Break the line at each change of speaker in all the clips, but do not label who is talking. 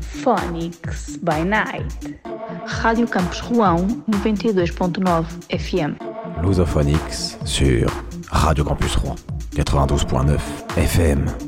Phonics by Night.
Rádio Campos Rouen 92.9 FM.
Lusophonics sur Radio Campus Rouen 92.9 FM.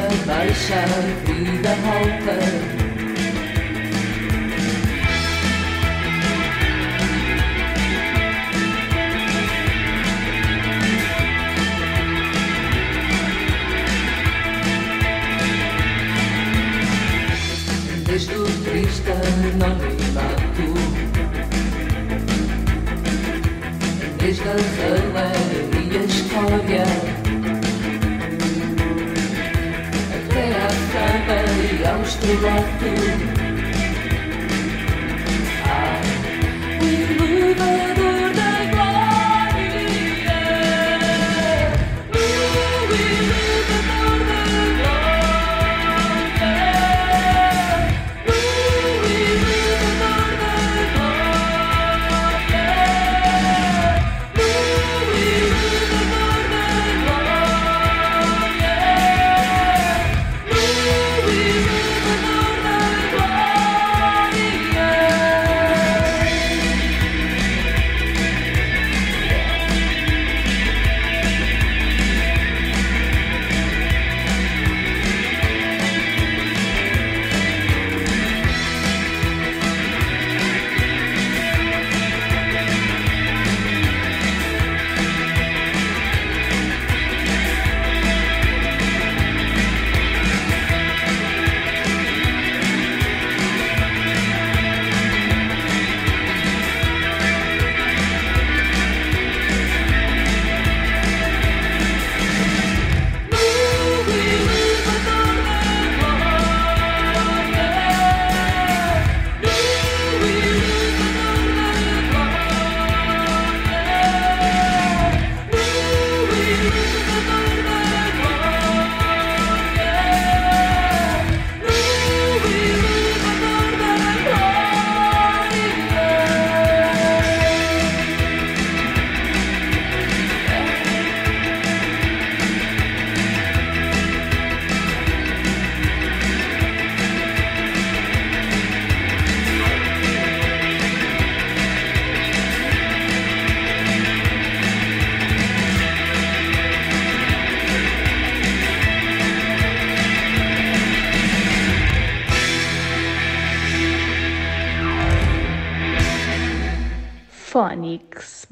the motion through the whole earth.
directed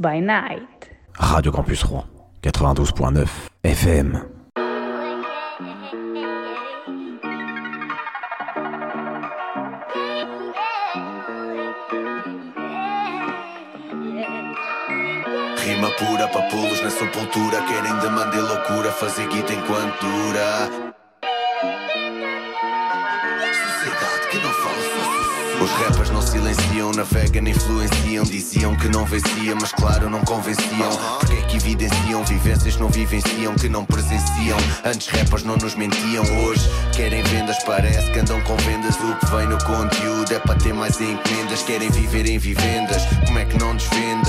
by night.
Radio Campus Rouen, 92.9 FM.
Rima pura, papulos na sepultura. Querem demanda loucura. Fazer guita enquanto dura. Rappers não silenciam Navegam, influenciam. Diziam que não venciam Mas claro não convenciam. Porque é que evidenciam? Vivências não vivenciam Que não presenciam. Antes rappers não nos mentiam Hoje querem vendas. Parece que andam com vendas. O que vem no conteúdo É para ter mais encomendas. Querem viver em vivendas. Como é que não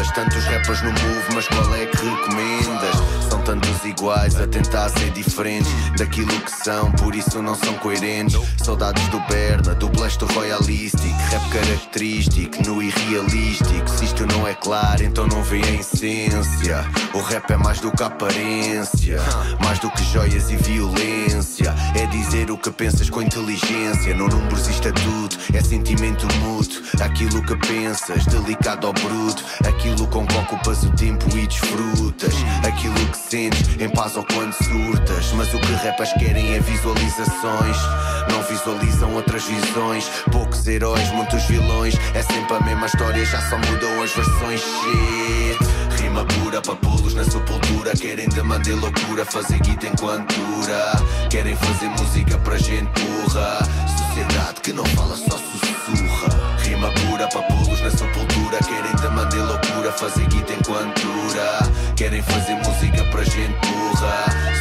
desvendas Tantos rappers no move Mas qual é que recomendas? São tantos iguais a tentar ser diferentes daquilo que são, por isso não são coerentes. Saudades do Berna, do Blast do Royalistic, rap característico, no irrealístico. Se isto não é claro, então não vê a essência. O rap é mais do que aparência, mais do que joias e violência. É dizer o que pensas com inteligência. No números é tudo, é sentimento mútuo. Aquilo que pensas, delicado ao bruto. Aquilo com que ocupas o tempo e desfrutas. Aquilo que sentes, em paz ou quando surtas. Mas o que rappers querem é visualizações. Não visualizam outras visões. Poucos heróis, muitos vilões. É sempre a mesma história, já só mudam as versões. Shit. Rima pura para pulos na sepultura. Querem demanda e loucura, fazer guita enquanto dura. Querem fazer música para gente burra. Sociedade que não fala, só sussurra. Rima pura para pulos na sepultura. Fazer guita enquanto dura. Querem fazer música para gente burra.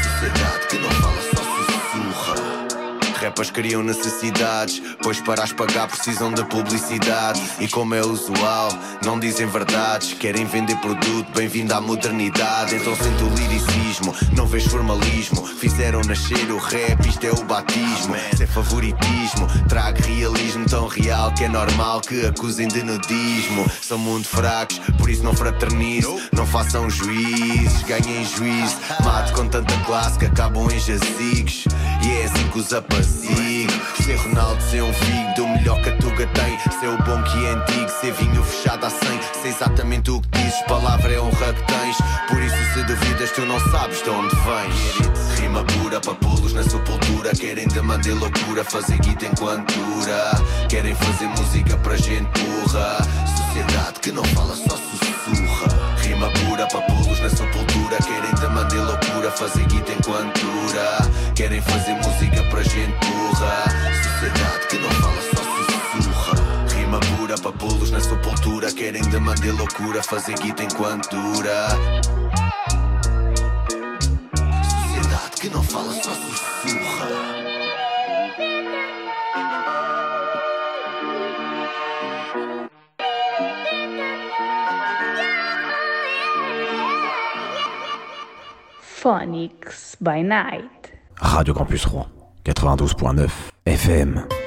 Rappers criam necessidades, pois para as pagar precisam de publicidade. E como é usual, não dizem verdades, querem vender produto, bem-vindo à modernidade. Então sente o liricismo, não vês formalismo. Fizeram nascer o rap, isto é o batismo. É favoritismo, trago realismo tão real que é normal que acusem de nudismo. São muito fracos, por isso não fraternizo. Não façam juízes, ganhem juízo. Mato com tanta classe que acabam em jazigos. E é assim que os apaziguo. Ser Ronaldo, ser um figo do melhor que a Tuga tem. Ser o bom que é antigo, ser vinho fechado a 100. Sei exatamente o que dizes, palavra é honra que tens. Por isso, se duvidas, tu não sabes de onde vens. Rima pura para pulos na sepultura. Querem demanda e loucura, fazer guita enquanto dura. Querem fazer música para gente burra. Sociedade que não fala, só sussurra. Rima pura para pulos na sepultura. Querem fazer guita enquanto dura. Querem fazer música para gente burra. Sociedade que não fala, só sussurra. Rima pura para pulos na sepultura. Querem demanda e loucura, fazer guita enquanto dura. Sociedade que não fala, só sussurra.
Phonics by Night.
Radio Campus Rouen, 92.9 FM.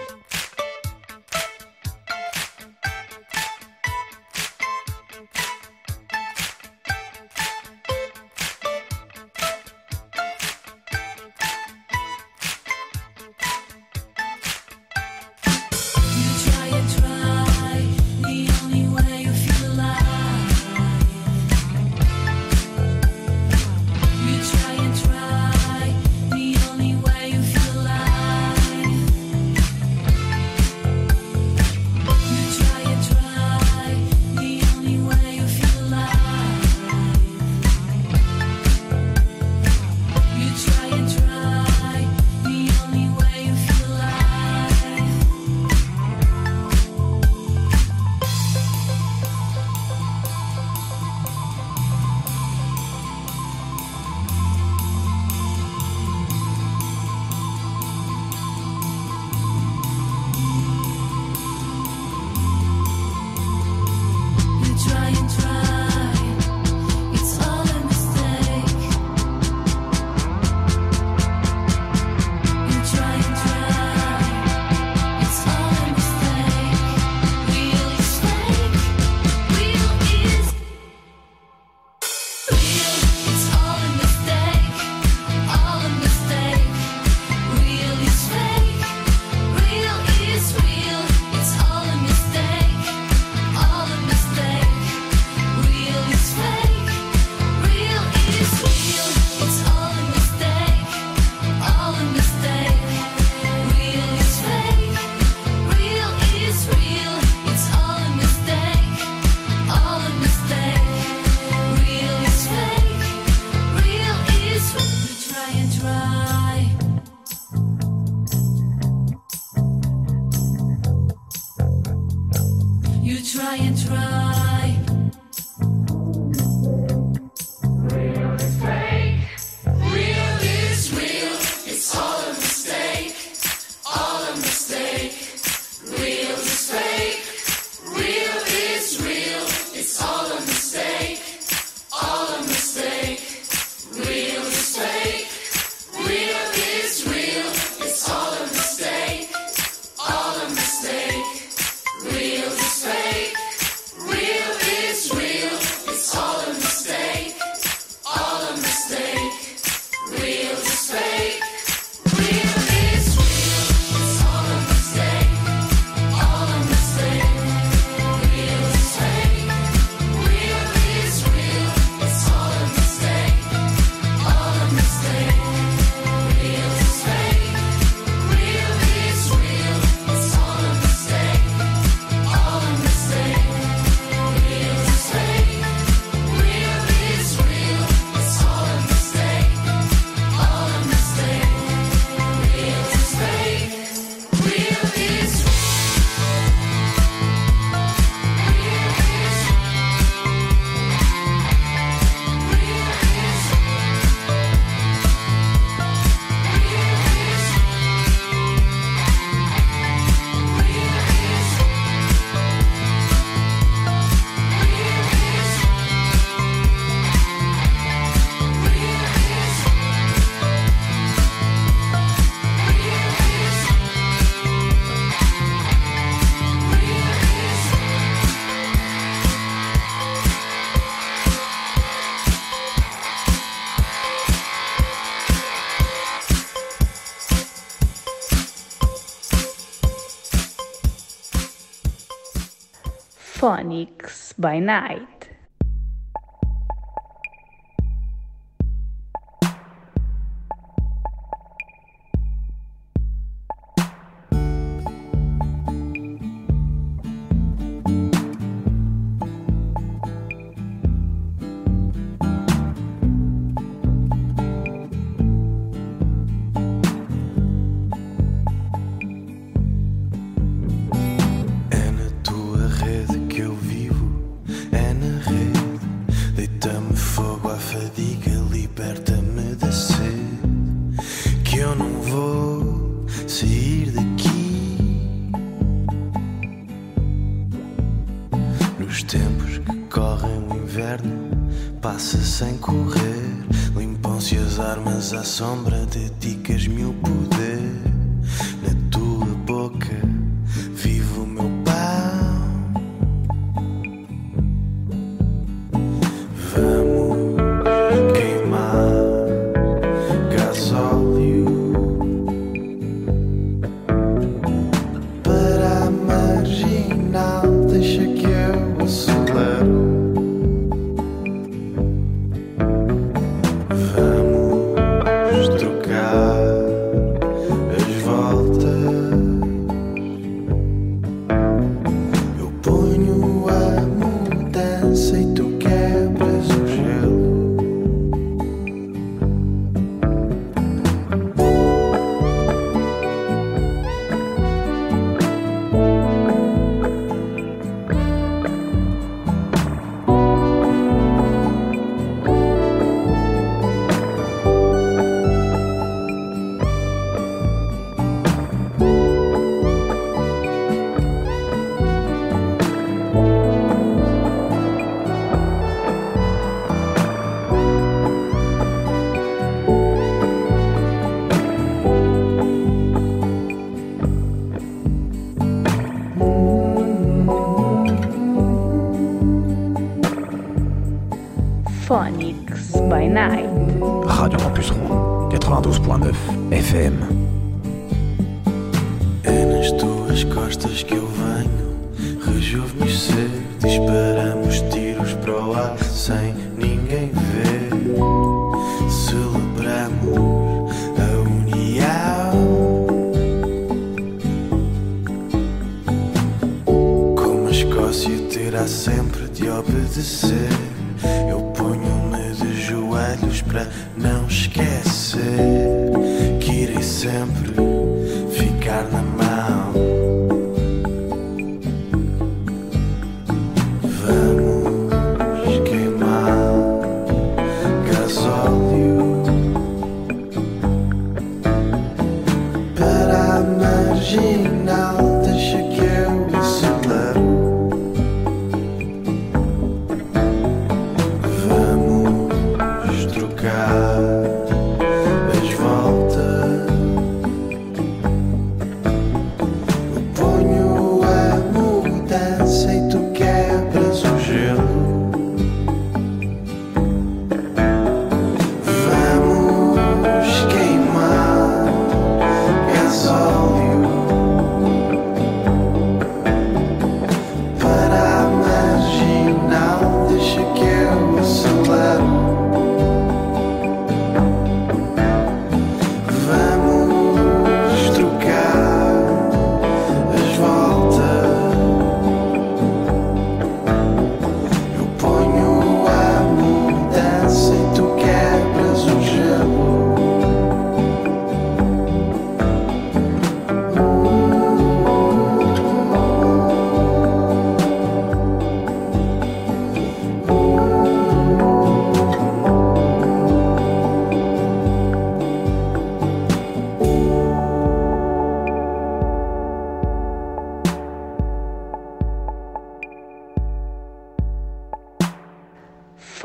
by night.
Silêncios, armas à sombra, dedicas-me o poder. negócio terá sempre de obedecer. Eu ponho-me de joelhos para não esquecer que irei sempre.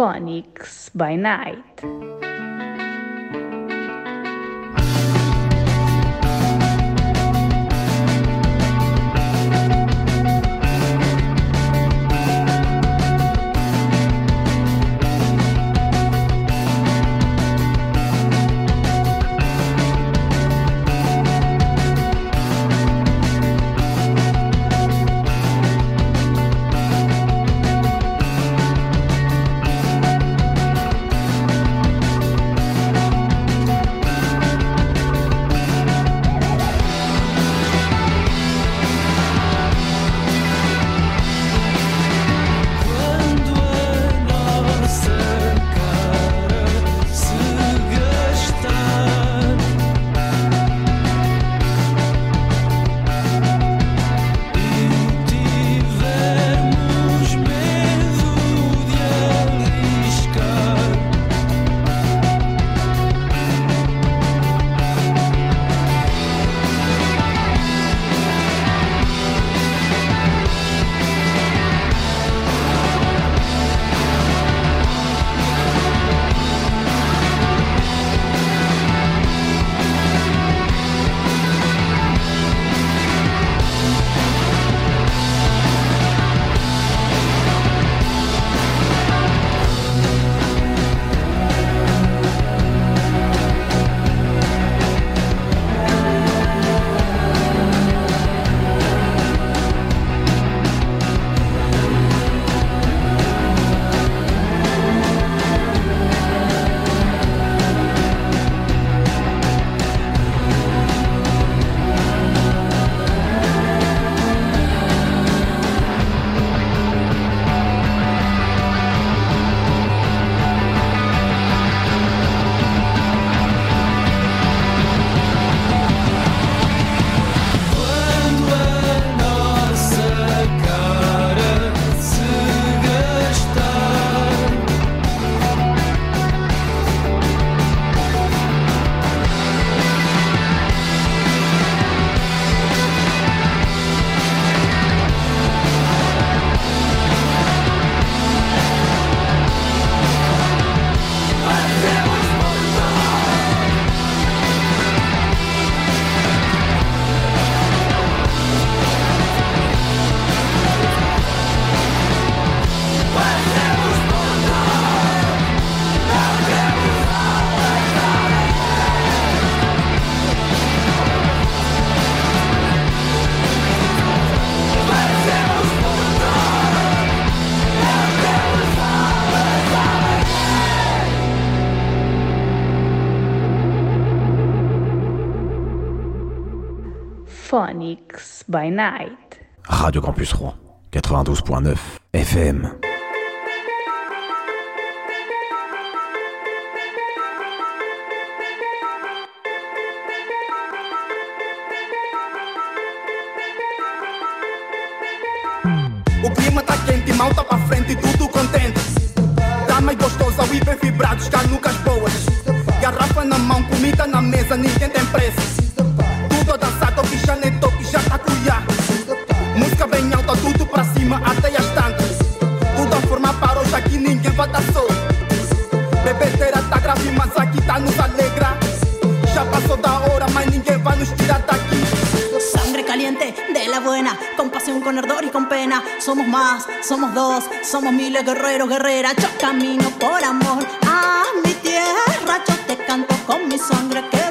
Phonics by Night. by Night.
Radio Campus Rouen, 92.9 FM.
O clima tá quente, mal tá pra frente, tudo contente. Tá mais gostosa, o hiper vibrado, canucas boas. Garrafa na mão, comida na mesa, ninguém tem pressa. diferença que tá nos alegra. Ya pasó da hora, mas ninguém vai nos tirar daqui.
Sangre caliente de la buena, con pasión, con ardor y con pena. Somos más, somos dos, somos miles guerreros, guerreras. Yo camino por amor a mi tierra, yo te canto con mi sangre que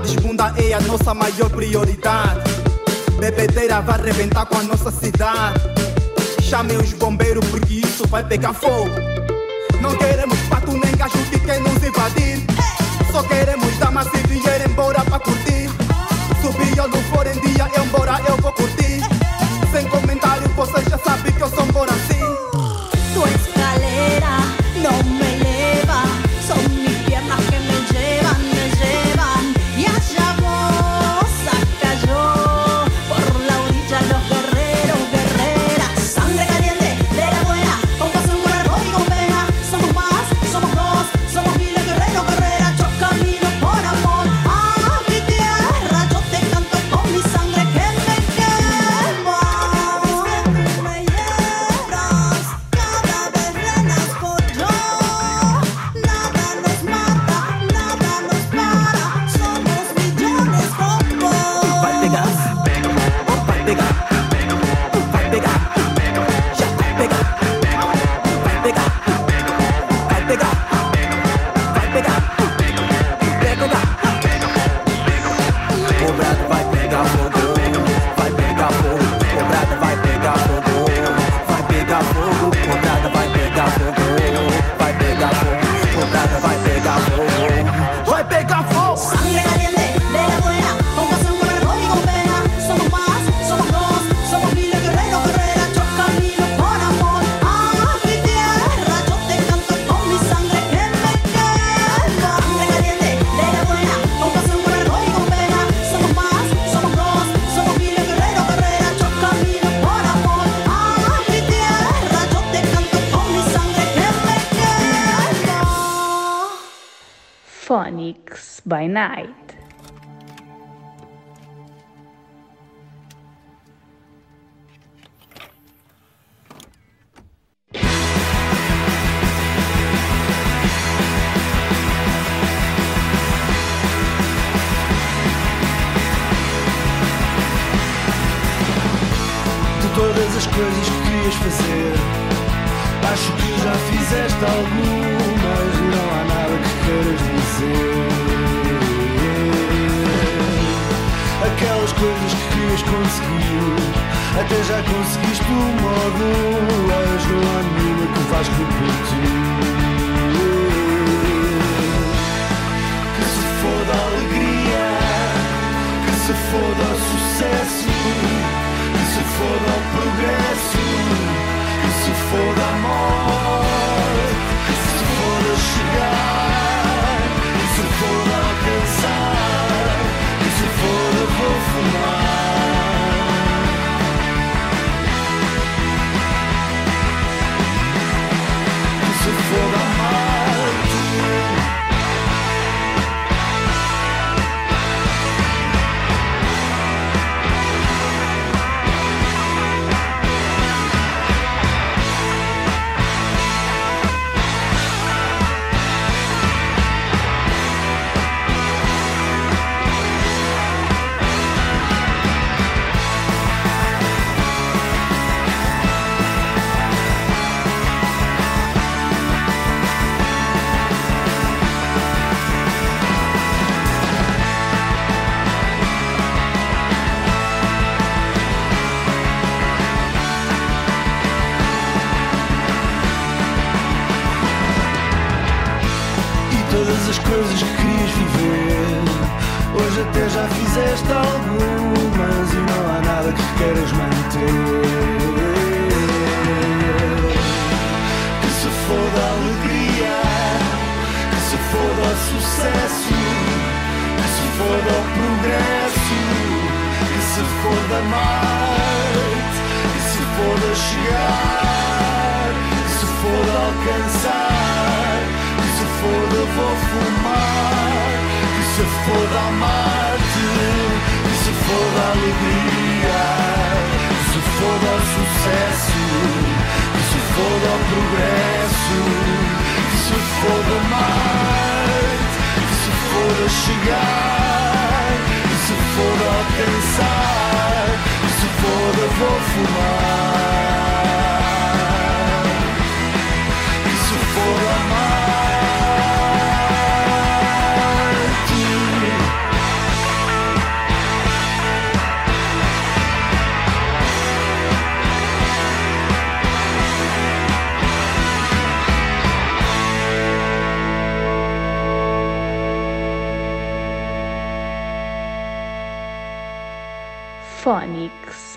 desbunda é a nossa maior prioridade. Bebedeira vai arrebentar com a nossa cidade. Chamem os bombeiros porque isso vai pegar fogo. Não queremos pato nem gajo que quem nos invadir. Só queremos dar massa e dinheiro embora para curtir. Subiu no for em dia, embora eu vou.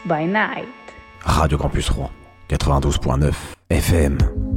By Night.
Radio Campus Rouen, 92.9 FM.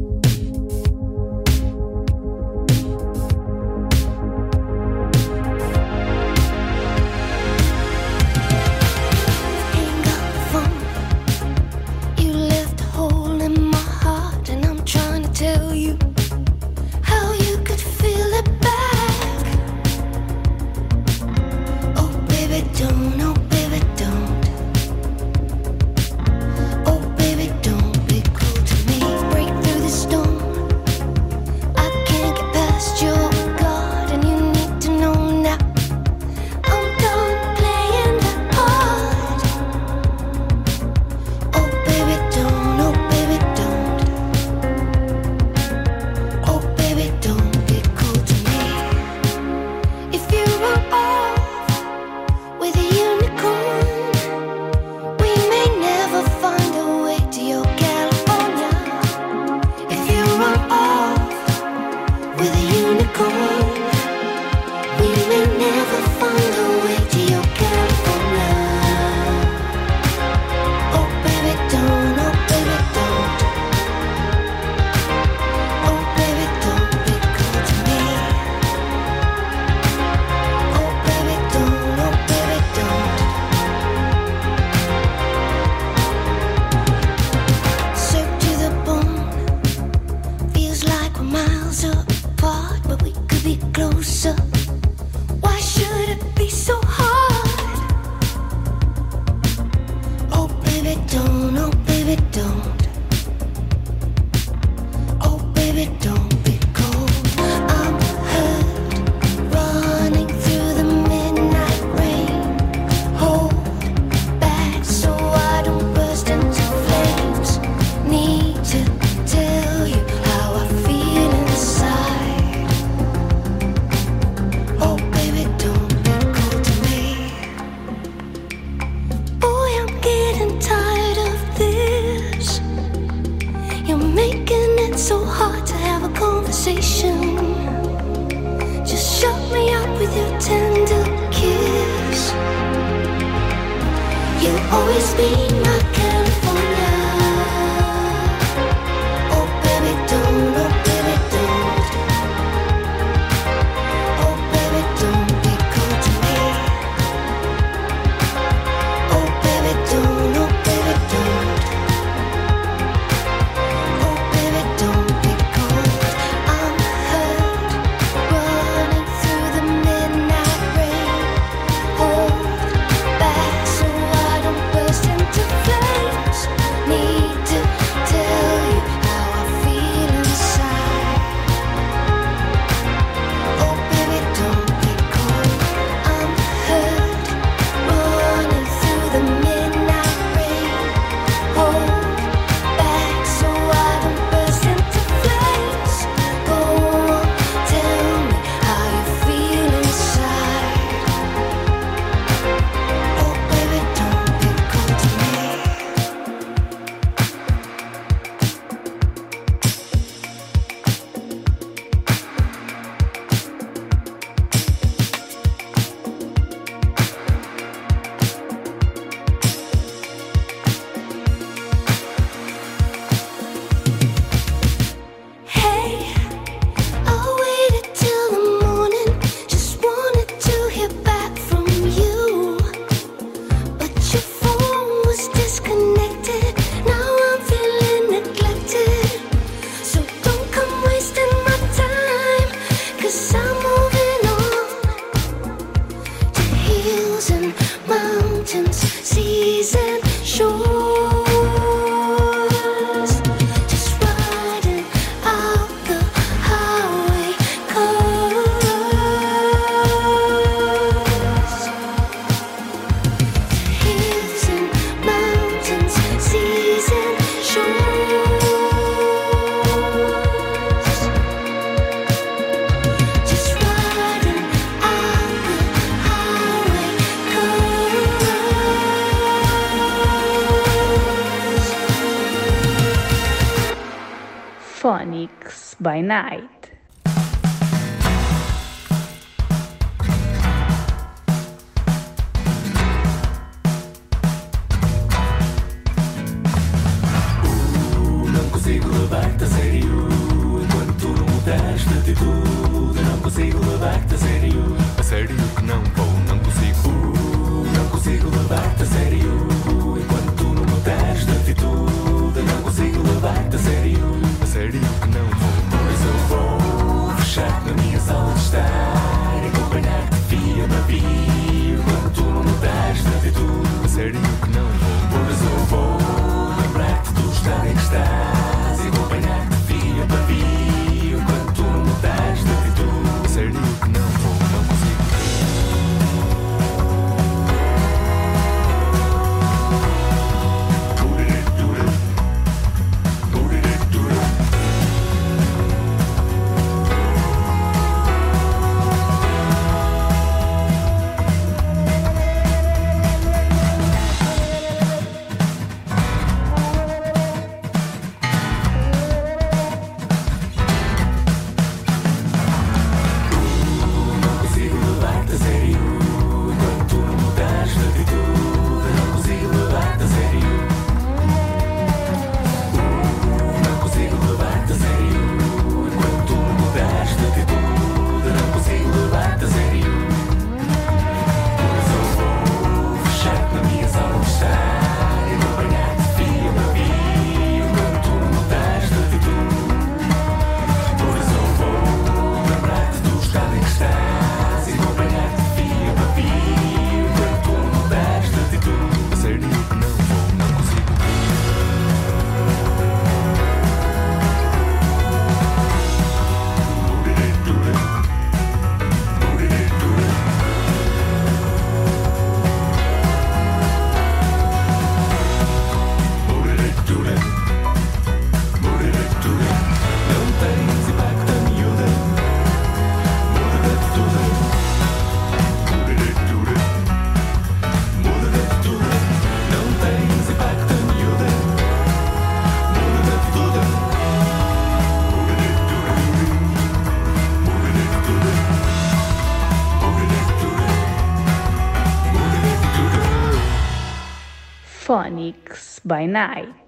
By Night.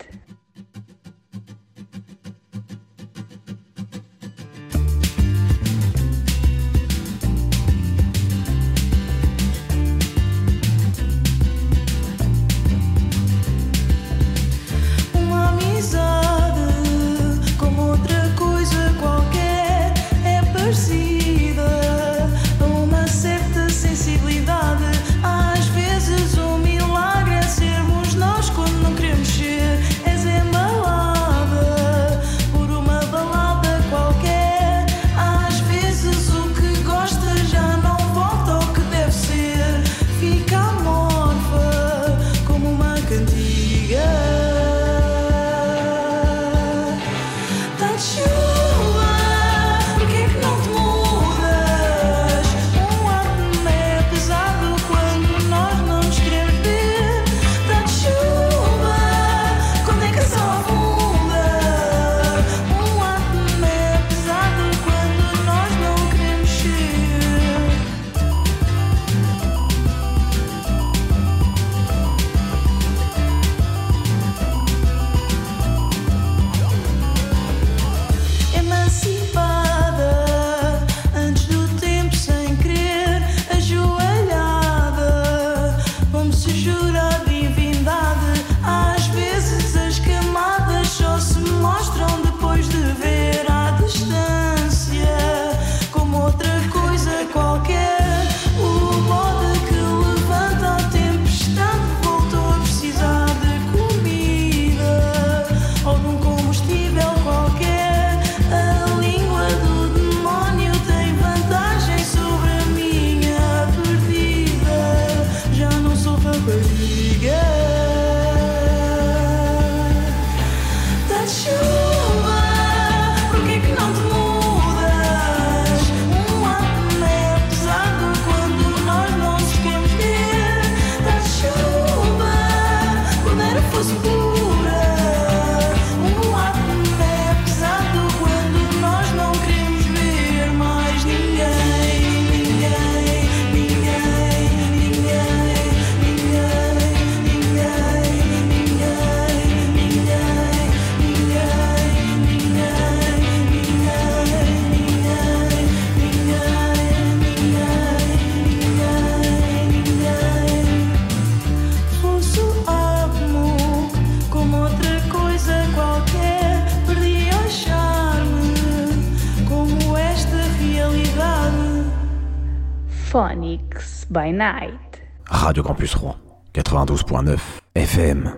89.9 FM.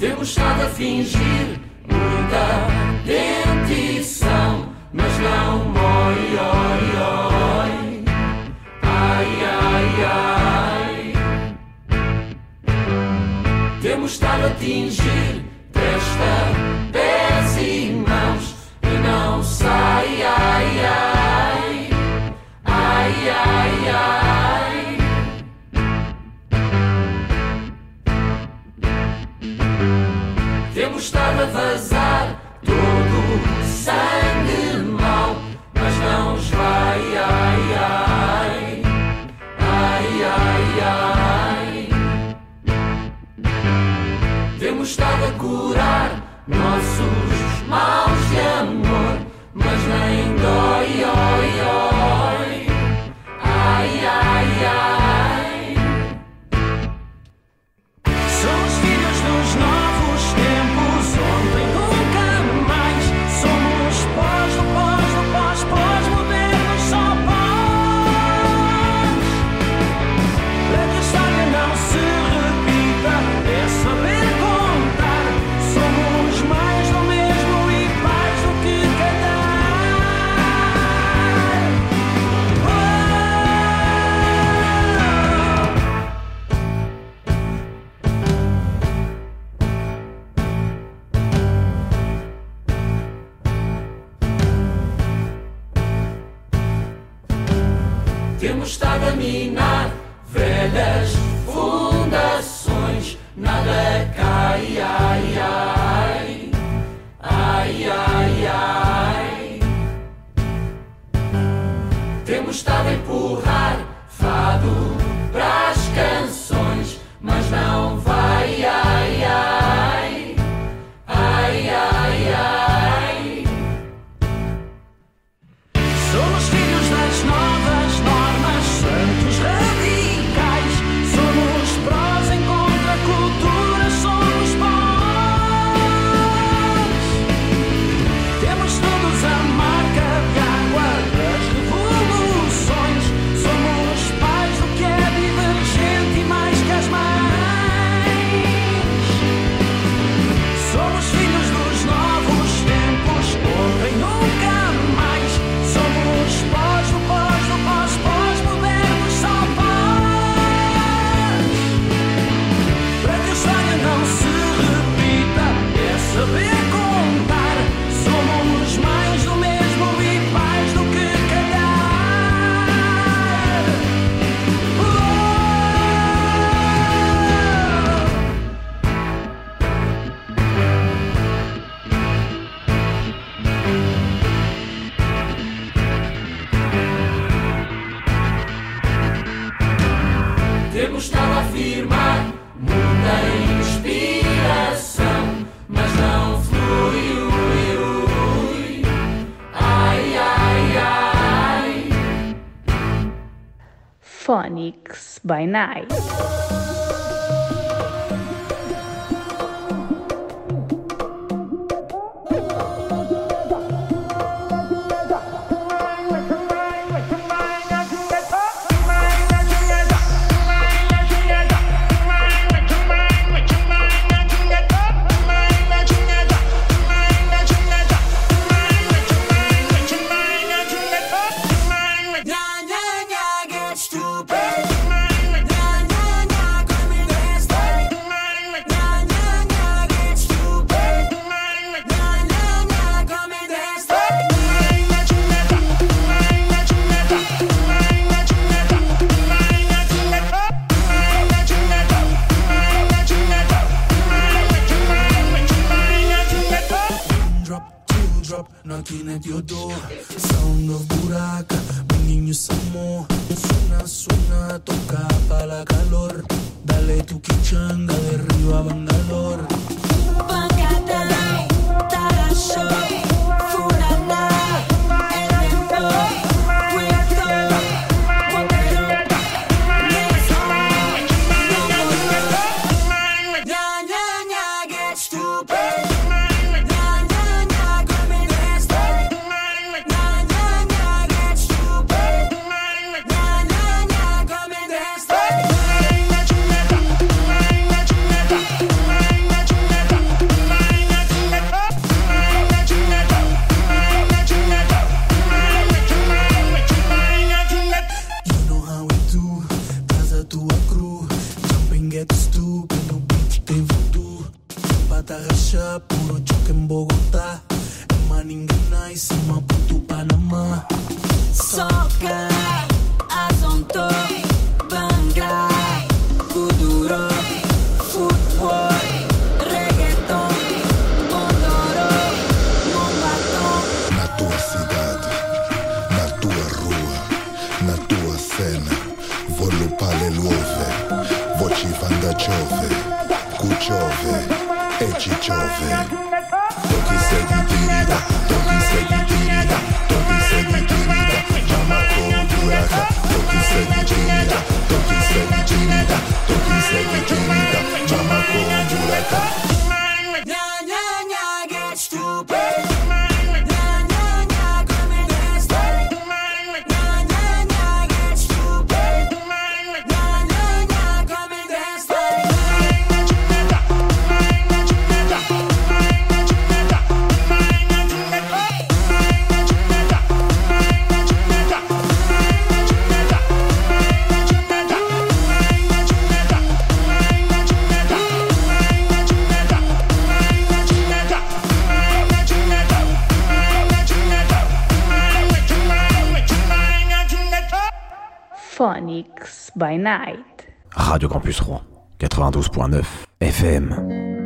Temos estado a fingir muita dentição, mas não oi, oi, oi. Ai, ai, ai. Temos estado a tingir festa, pés e mãos, e não sai, ai, ai, ai. Temos estado a vazar todo o sangue mal mas não os vai, ai, ai. ai temos estado a curar nossos mal ai, ai, ai, ai, ai, ai. Temos estado a empurrar fado para as canções, mas não
by night.
vida, tu
dices que tienes
Radio Campus Rouen, 92.9 FM.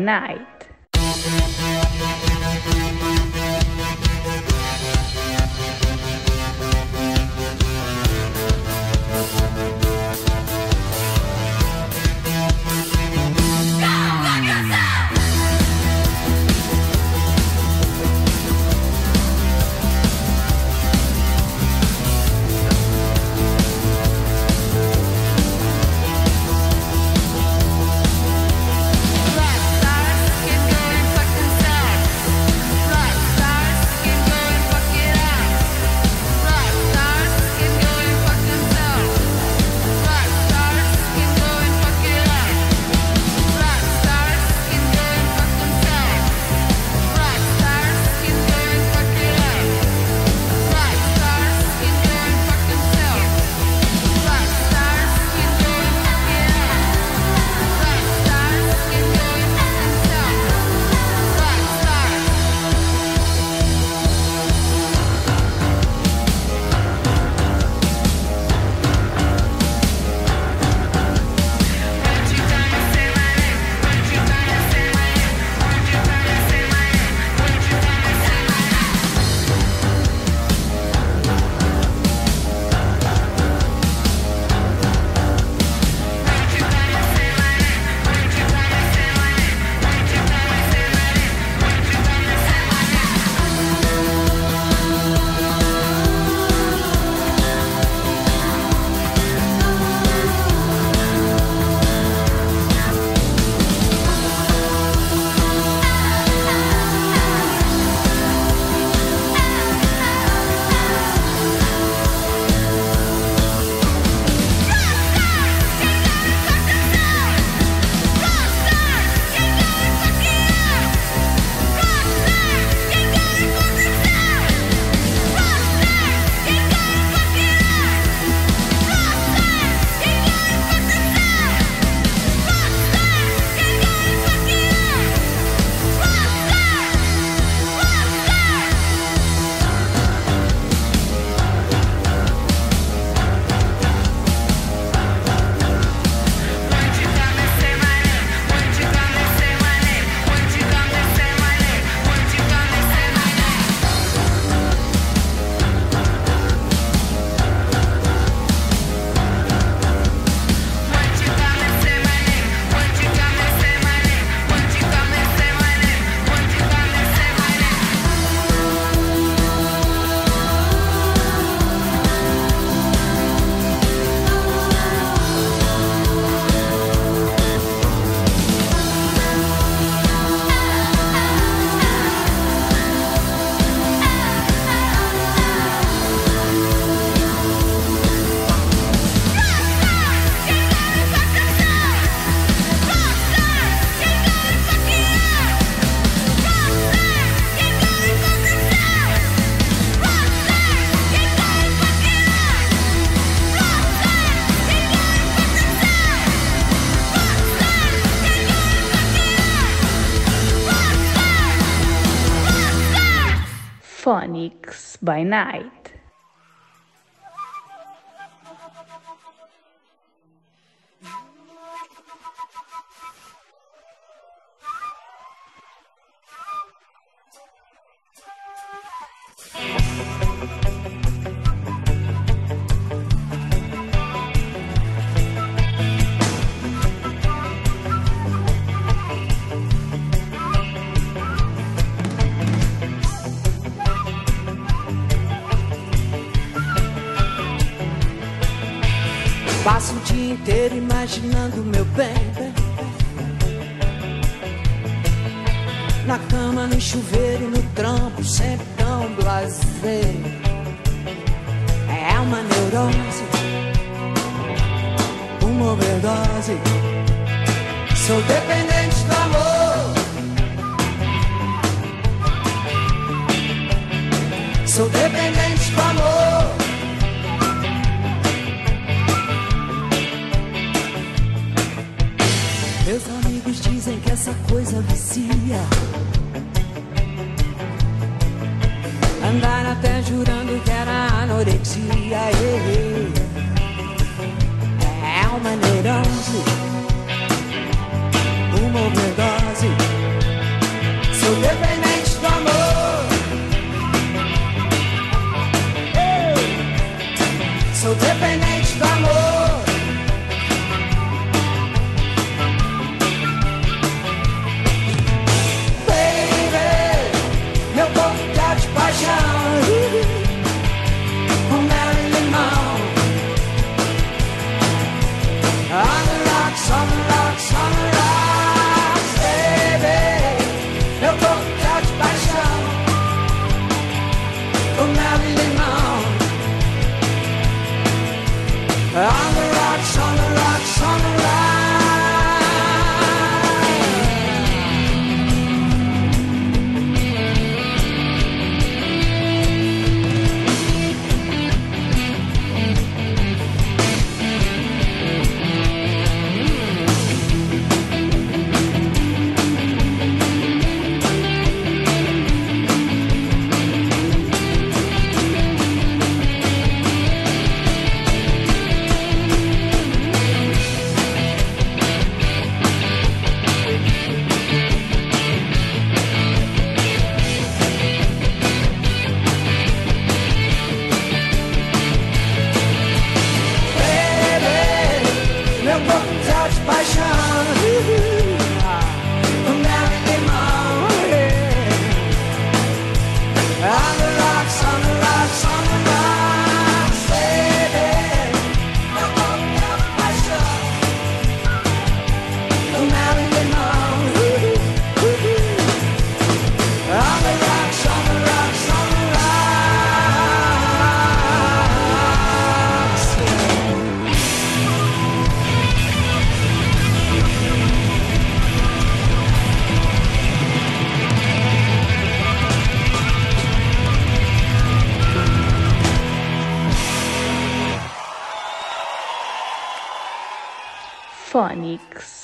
night. By Night.
Meus amigos dizem que essa coisa vicia. Andaram até jurando que era anorexia. É uma neurose, uma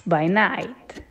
by Night.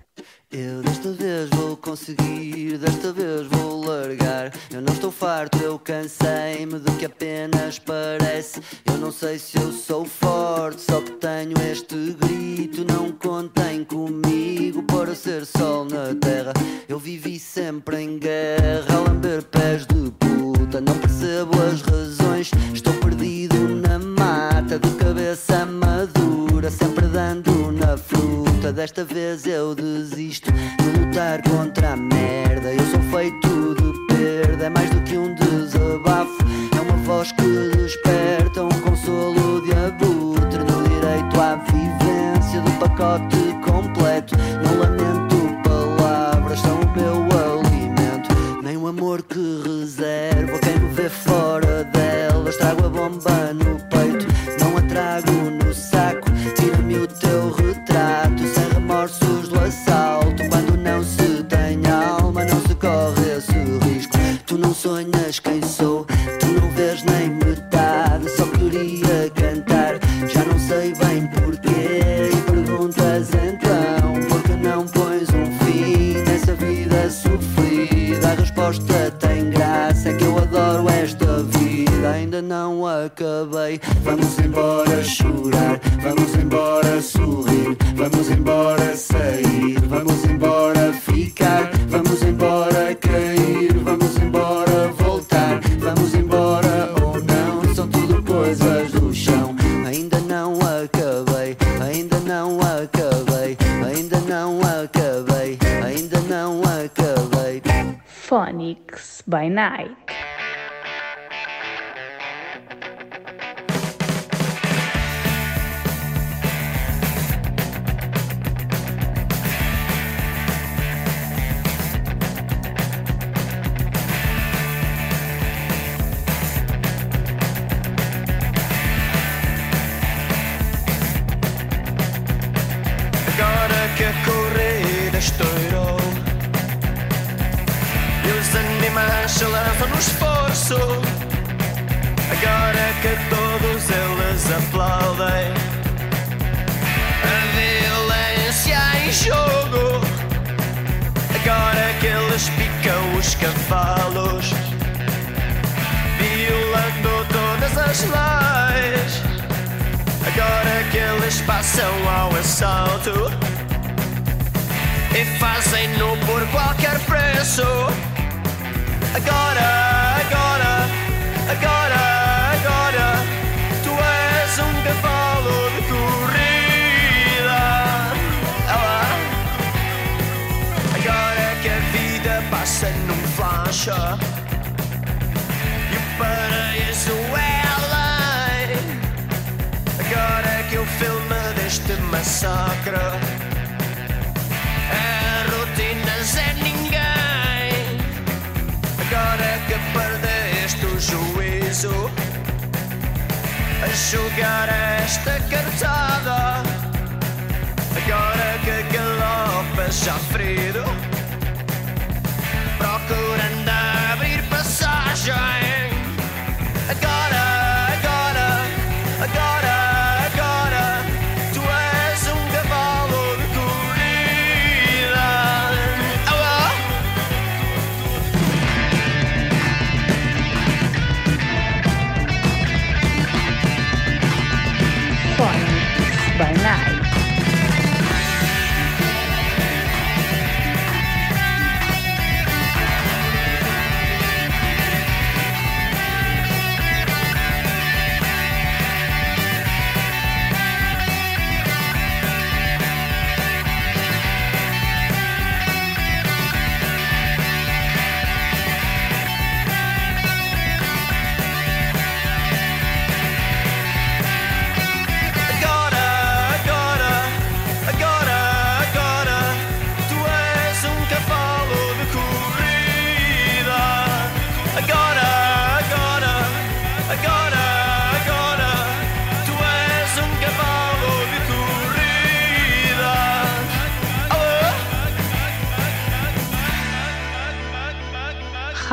Eu desta vez vou conseguir, desta vez vou largar. Eu não estou farto, eu cansei-me do que apenas parece. Eu não sei se eu sou forte, só que tenho este grito. Não contem comigo para ser sol na terra. Eu vivi sempre em guerra, a lamber pés de puta. Não percebo as razões, estou perdido na mata, de cabeça madura, sempre dando na fruta. Desta vez eu desisto de lutar contra a merda. Eu sou feito de perda, é mais do que um desabafo. É uma voz que sofrida? A resposta tem graça, que eu adoro esta vida. Ainda não acabei, vamos embora chorar, vamos embora sorrir, vamos embora sair, vamos
by
massacre. É rotinas é ninguém. Agora que perdeste o juízo A jogar esta cartada. Agora que galopas já ferido Procurando abrir passagem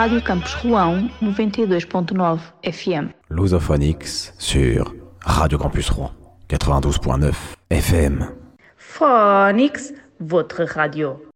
Rádio Campos Rouen 92.9 FM.
Lusophonix sur Radio Campus Rouen 92.9 FM.
Phonics, votre radio.